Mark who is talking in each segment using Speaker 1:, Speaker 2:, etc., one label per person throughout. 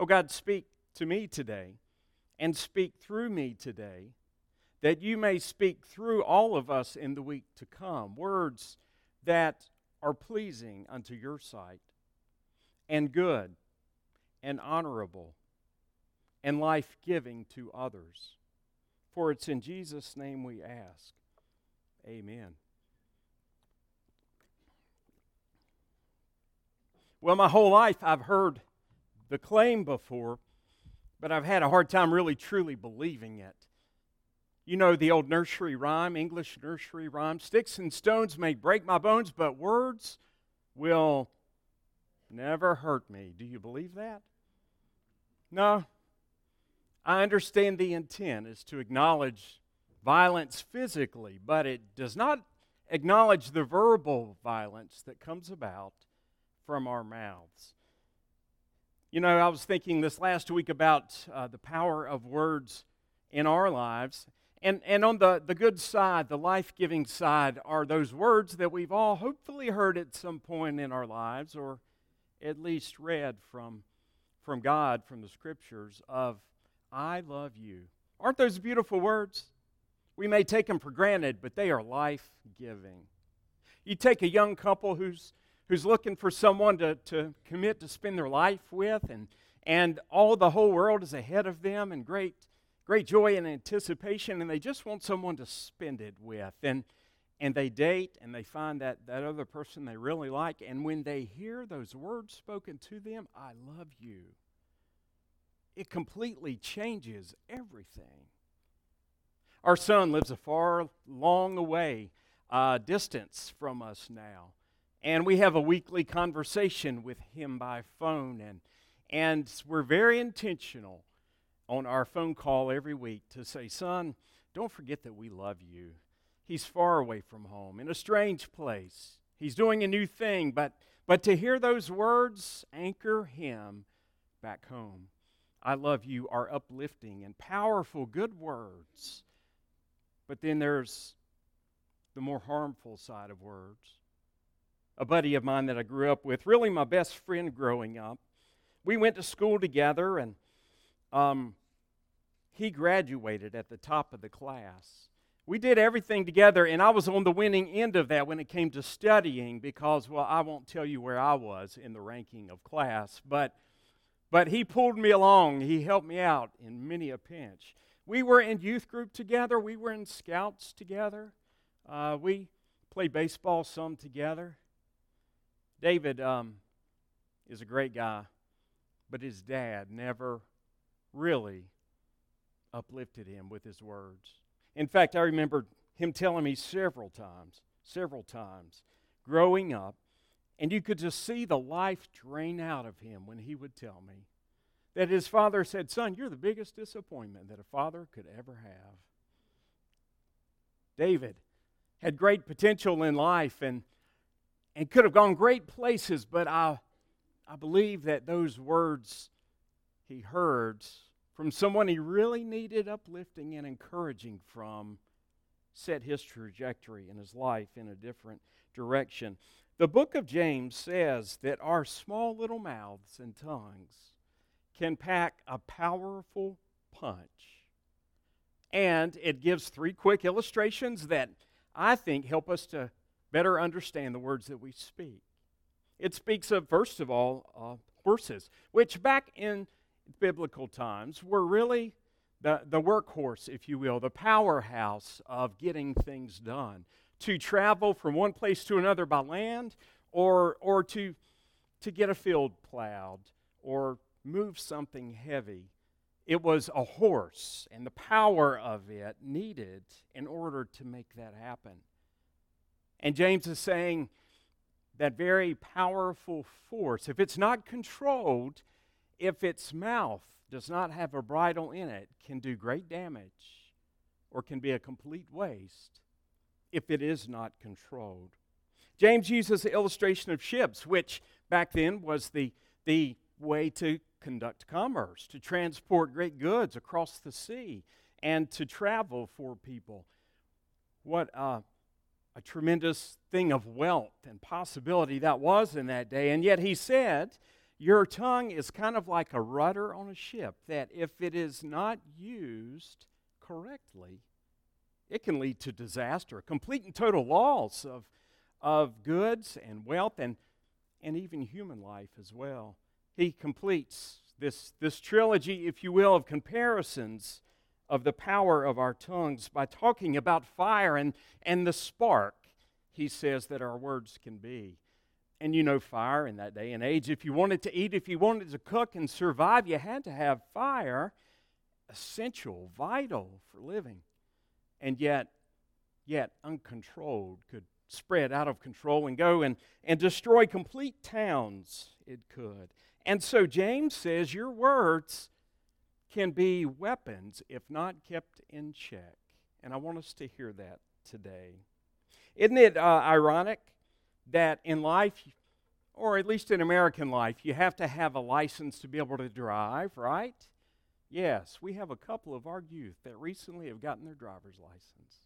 Speaker 1: Oh God, speak to me today and speak through me today, that you may speak through all of us in the week to come. Words that are pleasing unto your sight, and good, and honorable, and life giving to others. For it's in Jesus' name we ask. Amen. Well, my whole life I've heard the claim before, but I've had a hard time really truly believing it. You know the old nursery rhyme, English nursery rhyme sticks and stones may break my bones, but words will never hurt me. Do you believe that? No. I understand the intent is to acknowledge violence physically, but it does not acknowledge the verbal violence that comes about from our mouths. You know, I was thinking this last week about uh, the power of words in our lives. And, and on the, the good side, the life giving side, are those words that we've all hopefully heard at some point in our lives or at least read from, from God, from the scriptures, of I love you. Aren't those beautiful words? We may take them for granted, but they are life giving. You take a young couple who's who's looking for someone to, to commit to spend their life with, and, and all the whole world is ahead of them, and great, great joy and anticipation, and they just want someone to spend it with. And, and they date, and they find that, that other person they really like, and when they hear those words spoken to them, I love you, it completely changes everything. Our son lives a far, long away uh, distance from us now and we have a weekly conversation with him by phone. And and we're very intentional on our phone call every week to say son don't forget that we love you. He's far away from home in a strange place. He's doing a new thing. But but to hear those words anchor him back home. I love you are uplifting and powerful good words. But then there's the more harmful side of words a buddy of mine that I grew up with, really my best friend growing up. We went to school together, and um, he graduated at the top of the class. We did everything together, and I was on the winning end of that when it came to studying because, well, I won't tell you where I was in the ranking of class, but, but he pulled me along. He helped me out in many a pinch. We were in youth group together, we were in scouts together, uh, we played baseball some together. David um, is a great guy, but his dad never really uplifted him with his words. In fact, I remember him telling me several times, several times, growing up, and you could just see the life drain out of him when he would tell me that his father said, Son, you're the biggest disappointment that a father could ever have. David had great potential in life, and and could have gone great places, but I, I believe that those words he heard from someone he really needed uplifting and encouraging from set his trajectory in his life in a different direction. The book of James says that our small little mouths and tongues can pack a powerful punch. And it gives three quick illustrations that I think help us to better understand the words that we speak. It speaks of, first of all, uh, horses, which back in biblical times were really the, the workhorse, if you will, the powerhouse of getting things done. To travel from one place to another by land, or, or to, to get a field plowed, or move something heavy. It was a horse and the power of it needed in order to make that happen. And James is saying that very powerful force, if it's not controlled, if its mouth does not have a bridle in it, can do great damage or can be a complete waste if it is not controlled. James uses the illustration of ships, which back then was the, the way to conduct commerce, to transport great goods across the sea, and to travel for people. What uh, a tremendous thing of wealth and possibility that was in that day. And yet he said, Your tongue is kind of like a rudder on a ship that, if it is not used correctly, it can lead to disaster, complete and total loss of, of goods and wealth and, and even human life as well. He completes this, this trilogy, if you will, of comparisons of the power of our tongues by talking about fire and, and the spark, he says, that our words can be. And you know, fire in that day and age, if you wanted to eat, if you wanted to cook and survive, you had to have fire, essential, vital for living. And yet, yet uncontrolled, could spread out of control and go and, and destroy complete towns. It could. And so James says, Your words can be weapons if not kept in check. And I want us to hear that today. Isn't it uh, ironic that in life, or at least in American life, you have to have a license to be able to drive, right? Yes, we have a couple of our youth that recently have gotten their driver's license.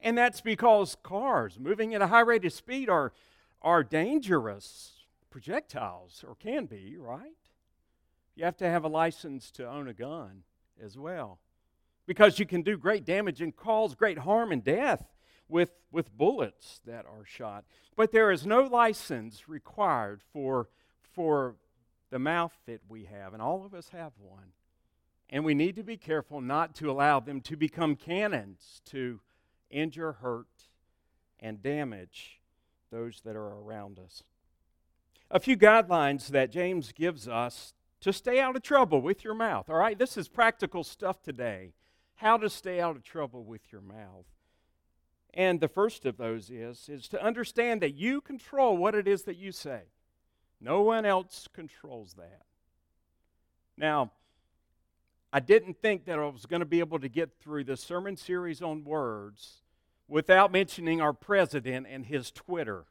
Speaker 1: And that's because cars moving at a high rate of speed are, are dangerous projectiles, or can be, right? You have to have a license to own a gun as well. Because you can do great damage and cause great harm and death with, with bullets that are shot. But there is no license required for, for the mouth that we have, and all of us have one. And we need to be careful not to allow them to become cannons to injure, hurt, and damage those that are around us. A few guidelines that James gives us to stay out of trouble with your mouth. All right, this is practical stuff today. How to stay out of trouble with your mouth. And the first of those is is to understand that you control what it is that you say. No one else controls that. Now, I didn't think that I was going to be able to get through the sermon series on words without mentioning our president and his Twitter.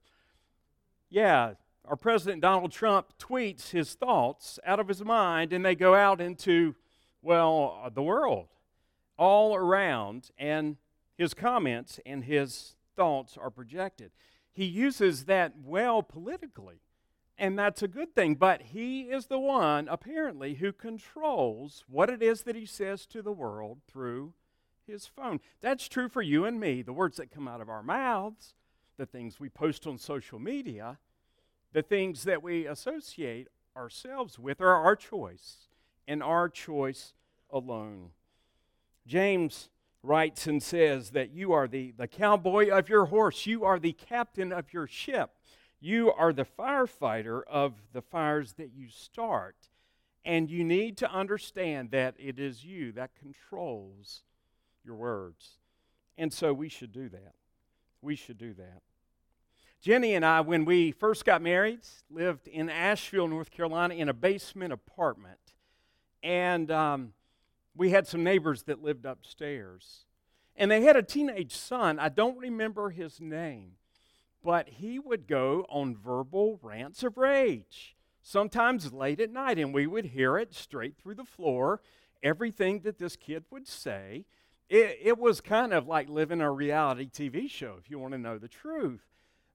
Speaker 1: Yeah, our President Donald Trump tweets his thoughts out of his mind and they go out into, well, the world all around, and his comments and his thoughts are projected. He uses that well politically, and that's a good thing, but he is the one, apparently, who controls what it is that he says to the world through his phone. That's true for you and me. The words that come out of our mouths, the things we post on social media, the things that we associate ourselves with are our choice and our choice alone. James writes and says that you are the, the cowboy of your horse, you are the captain of your ship, you are the firefighter of the fires that you start. And you need to understand that it is you that controls your words. And so we should do that. We should do that. Jenny and I, when we first got married, lived in Asheville, North Carolina, in a basement apartment. And um, we had some neighbors that lived upstairs. And they had a teenage son. I don't remember his name, but he would go on verbal rants of rage, sometimes late at night, and we would hear it straight through the floor. Everything that this kid would say, it, it was kind of like living a reality TV show, if you want to know the truth.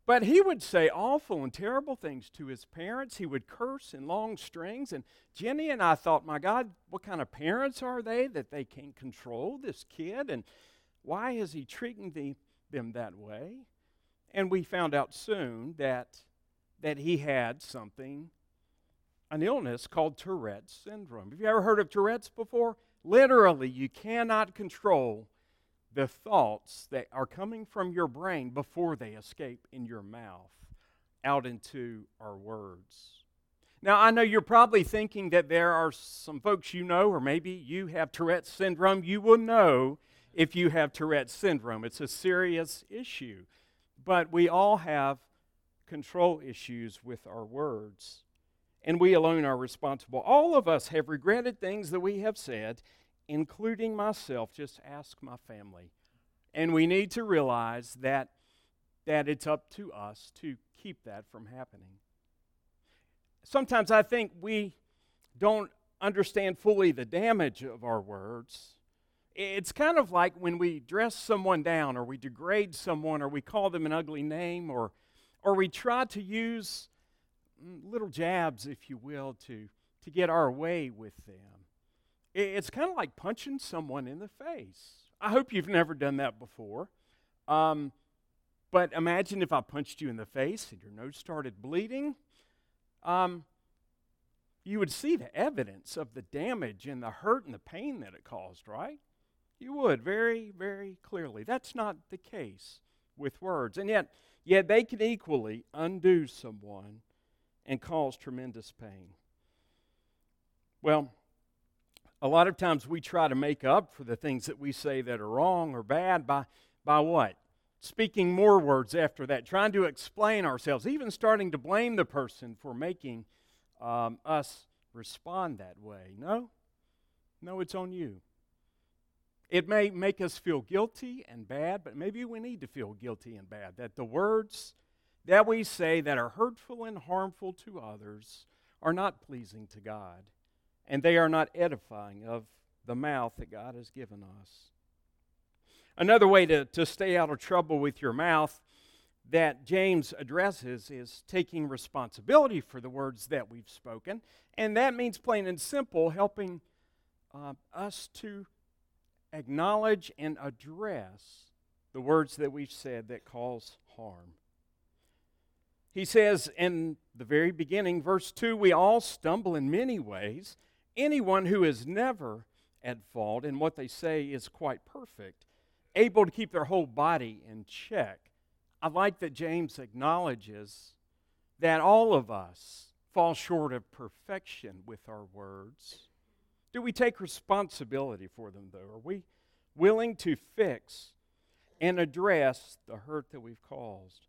Speaker 1: But he would say awful and terrible things to his parents. He would curse in long strings. And Jenny and I thought, my God, what kind of parents are they that they can't control this kid? And why is he treating the, them that way? And we found out soon that, that he had something, an illness called Tourette's syndrome. Have you ever heard of Tourette's before? Literally, you cannot control the thoughts that are coming from your brain before they escape in your mouth out into our words. Now, I know you're probably thinking that there are some folks you know, or maybe you have Tourette's syndrome. You will know if you have Tourette's syndrome. It's a serious issue. But we all have control issues with our words, and we alone are responsible. All of us have regretted things that we have said, including myself, just ask my family. And we need to realize that, that it's up to us to keep that from happening. Sometimes I think we don't understand fully the damage of our words. It's kind of like when we dress someone down or we degrade someone or we call them an ugly name or, or we try to use mm, little jabs, if you will, to, to get our way with them. It's kind of like punching someone in the face. I hope you've never done that before. Um, but imagine if I punched you in the face and your nose started bleeding. Um, you would see the evidence of the damage and the hurt and the pain that it caused, right? You would very, very clearly. That's not the case with words. And yet, yet they can equally undo someone and cause tremendous pain. Well, a lot of times we try to make up for the things that we say that are wrong or bad by, by what? Speaking more words after that, trying to explain ourselves, even starting to blame the person for making um, us respond that way. No, no, it's on you. It may make us feel guilty and bad, but maybe we need to feel guilty and bad. That the words that we say that are hurtful and harmful to others are not pleasing to God, and they are not edifying of the mouth that God has given us. Another way to, to stay out of trouble with your mouth that James addresses is taking responsibility for the words that we've spoken. And that means, plain and simple, helping uh, us to acknowledge and address the words that we've said that cause harm. He says in the very beginning, verse 2 we all stumble in many ways. Anyone who is never at fault in what they say is quite perfect, able to keep their whole body in check. I like that James acknowledges that all of us fall short of perfection with our words. Do we take responsibility for them, though? Are we willing to fix and address the hurt that we've caused?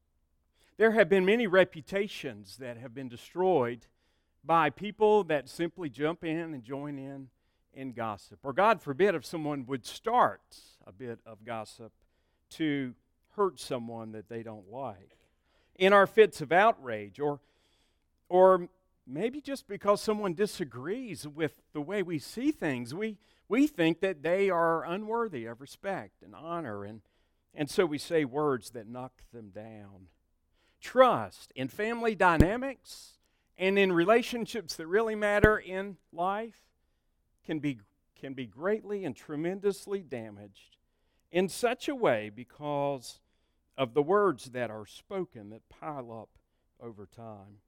Speaker 1: There have been many reputations that have been destroyed by people that simply jump in and join in in gossip. Or, God forbid, if someone would start a bit of gossip to hurt someone that they don't like. In our fits of outrage, or, or maybe just because someone disagrees with the way we see things, we, we think that they are unworthy of respect and honor, and, and so we say words that knock them down. Trust in family dynamics and in relationships that really matter in life can be, can be greatly and tremendously damaged in such a way because of the words that are spoken that pile up over time.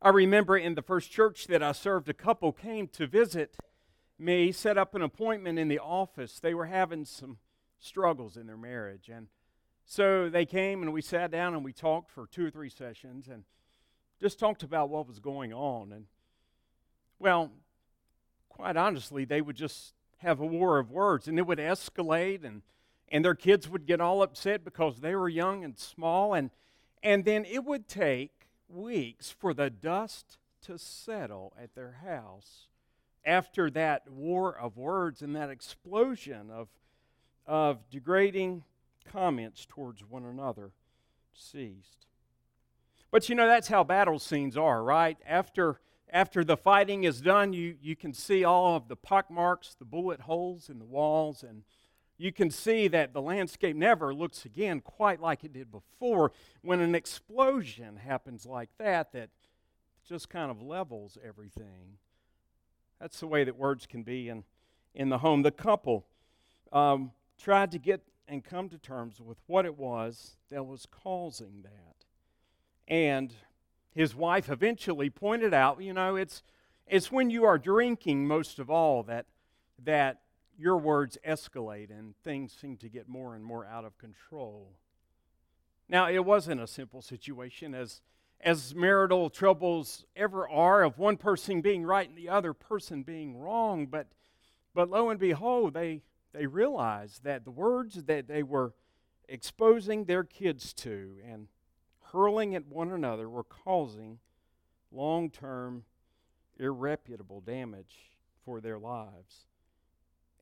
Speaker 1: I remember in the first church that I served, a couple came to visit me, set up an appointment in the office. They were having some struggles in their marriage. And so they came and we sat down and we talked for two or three sessions and just talked about what was going on. And, well, quite honestly, they would just have a war of words and it would escalate and and their kids would get all upset because they were young and small and and then it would take weeks for the dust to settle at their house after that war of words and that explosion of of degrading comments towards one another ceased but you know that's how battle scenes are right after after the fighting is done you you can see all of the pock marks the bullet holes in the walls and you can see that the landscape never looks again quite like it did before when an explosion happens like that that just kind of levels everything. That's the way that words can be in, in the home. The couple um, tried to get and come to terms with what it was that was causing that. And his wife eventually pointed out, you know, it's, it's when you are drinking most of all that, that your words escalate and things seem to get more and more out of control. Now, it wasn't a simple situation as, as marital troubles ever are of one person being right and the other person being wrong, but, but lo and behold, they, they realized that the words that they were exposing their kids to and hurling at one another were causing long term, irreputable damage for their lives.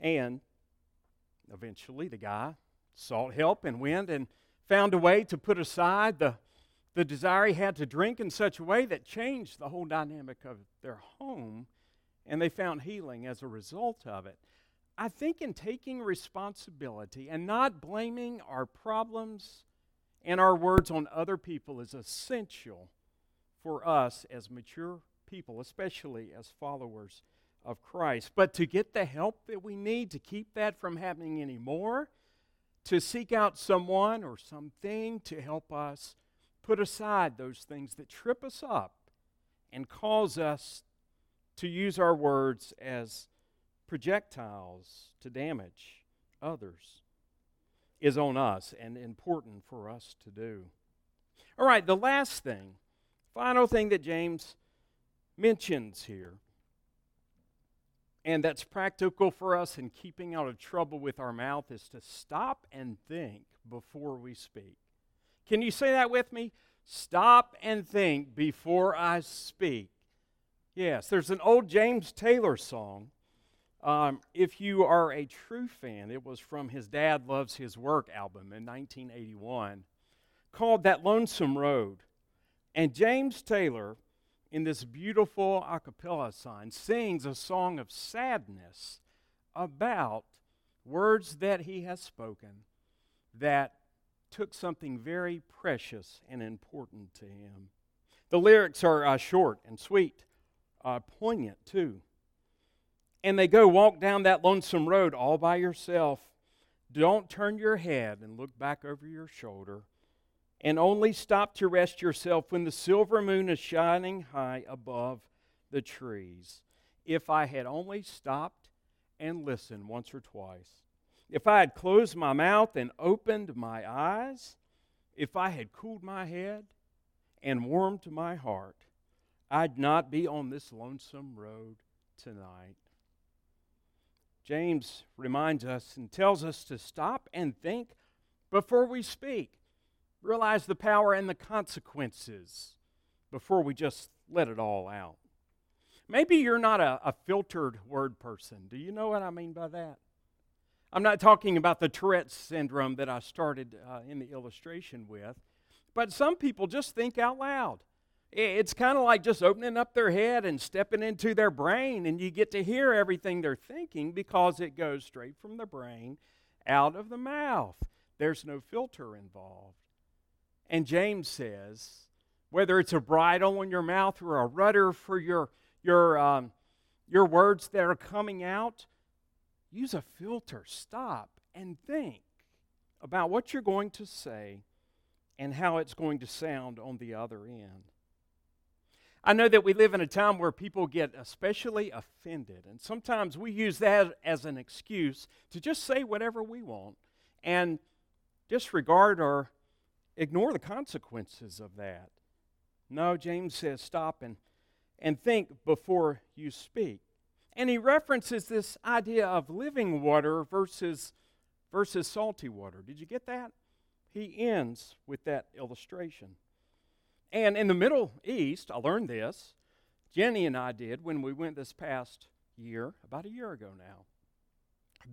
Speaker 1: And eventually the guy sought help and went and found a way to put aside the, the desire he had to drink in such a way that changed the whole dynamic of their home, and they found healing as a result of it. I think in taking responsibility and not blaming our problems and our words on other people is essential for us as mature people, especially as followers of Christ. But to get the help that we need to keep that from happening anymore, to seek out someone or something to help us put aside those things that trip us up and cause us to use our words as projectiles to damage others is on us and important for us to do. All right, the last thing, final thing that James mentions here, and that's practical for us in keeping out of trouble with our mouth, is to stop and think before we speak. Can you say that with me? Stop and think before I speak. Yes, there's an old James Taylor song. Um, if you are a true fan, it was from his Dad Loves His Work album in 1981 called That Lonesome Road. And James Taylor, in this beautiful a cappella sign, sings a song of sadness about words that he has spoken that took something very precious and important to him. The lyrics are uh, short and sweet, uh, poignant too. And they go walk down that lonesome road all by yourself. Don't turn your head and look back over your shoulder and only stop to rest yourself when the silver moon is shining high above the trees. If I had only stopped and listened once or twice, if I had closed my mouth and opened my eyes, if I had cooled my head and warmed my heart, I'd not be on this lonesome road tonight. James reminds us and tells us to stop and think before we speak realize the power and the consequences before we just let it all out. Maybe you're not a, a, filtered word person. Do you know what I mean by that? I'm not talking about the Tourette's syndrome that I started uh, in the illustration with, but some people just think out loud. It's kind of like just opening up their head and stepping into their brain, and you get to hear everything they're thinking because it goes straight from the brain out of the mouth. There's no filter involved. And James says, whether it's a bridle on your mouth or a rudder for your, your, um, your words that are coming out, use a filter. Stop and think about what you're going to say and how it's going to sound on the other end. I know that we live in a time where people get especially offended, and sometimes we use that as an excuse to just say whatever we want and disregard or ignore the consequences of that. No, James says stop and, and think before you speak. And he references this idea of living water versus, versus salty water. Did you get that? He ends with that illustration. And in the Middle East, I learned this. Jenny and I did when we went this past year, about a year ago now,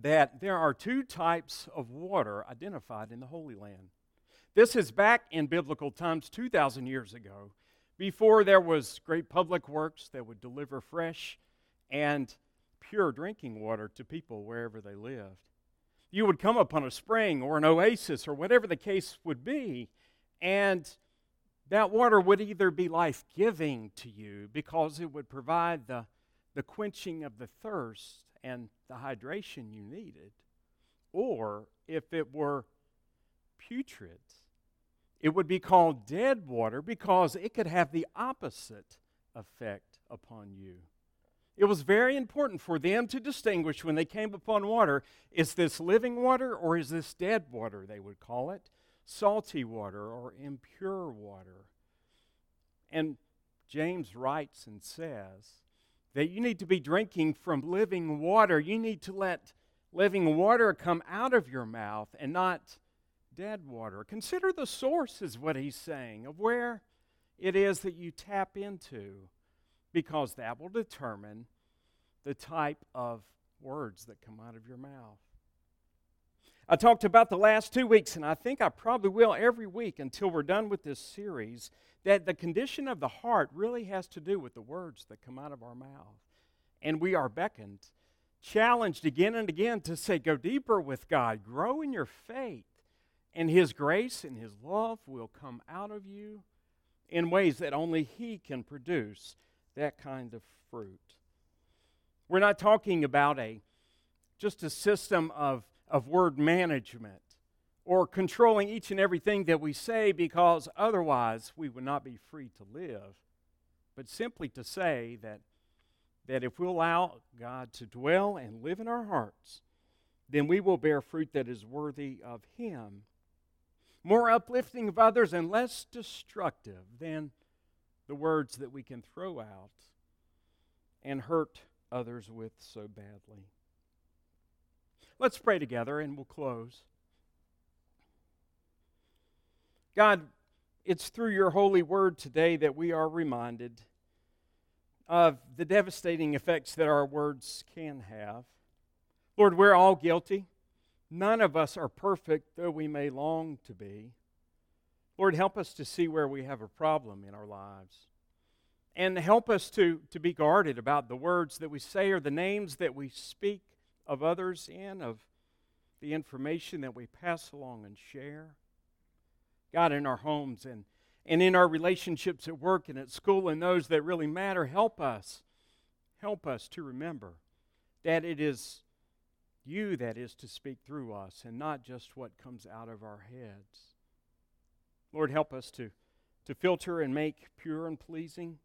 Speaker 1: that there are two types of water identified in the Holy Land. This is back in biblical times 2,000 years ago, before there was great public works that would deliver fresh and pure drinking water to people wherever they lived. You would come upon a spring or an oasis or whatever the case would be, and that water would either be life giving to you because it would provide the, the quenching of the thirst and the hydration you needed, or if it were putrid, it would be called dead water because it could have the opposite effect upon you. It was very important for them to distinguish when they came upon water is this living water or is this dead water, they would call it, salty water or impure water. And James writes and says that you need to be drinking from living water. You need to let living water come out of your mouth and not dead water. Consider the source, is what he's saying, of where it is that you tap into, because that will determine the type of words that come out of your mouth. I talked about the last two weeks, and I think I probably will every week until we're done with this series, that the condition of the heart really has to do with the words that come out of our mouth. And we are beckoned, challenged again and again to say, go deeper with God, grow in your faith, and His grace and His love will come out of you, in ways that only He can produce that kind of fruit. We're not talking about a just a system of, of word management or controlling each and everything that we say because otherwise we would not be free to live. But simply to say that, that if we allow God to dwell and live in our hearts, then we will bear fruit that is worthy of Him more uplifting of others and less destructive than the words that we can throw out and hurt others with so badly. Let's pray together and we'll close. God, it's through your holy word today that we are reminded of the devastating effects that our words can have. Lord, we're all guilty. None of us are perfect, though we may long to be. Lord, help us to see where we have a problem in our lives. And help us to, to be guarded about the words that we say or the names that we speak of others in, of the information that we pass along and share. God, in our homes and, and in our relationships at work and at school and those that really matter, help us. Help us to remember that it is you that is to speak through us and not just what comes out of our heads. Lord, help us to, to filter and make pure and pleasing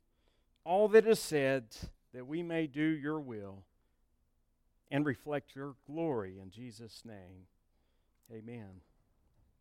Speaker 1: all that is said that we may do your will and reflect your glory in Jesus' name. Amen.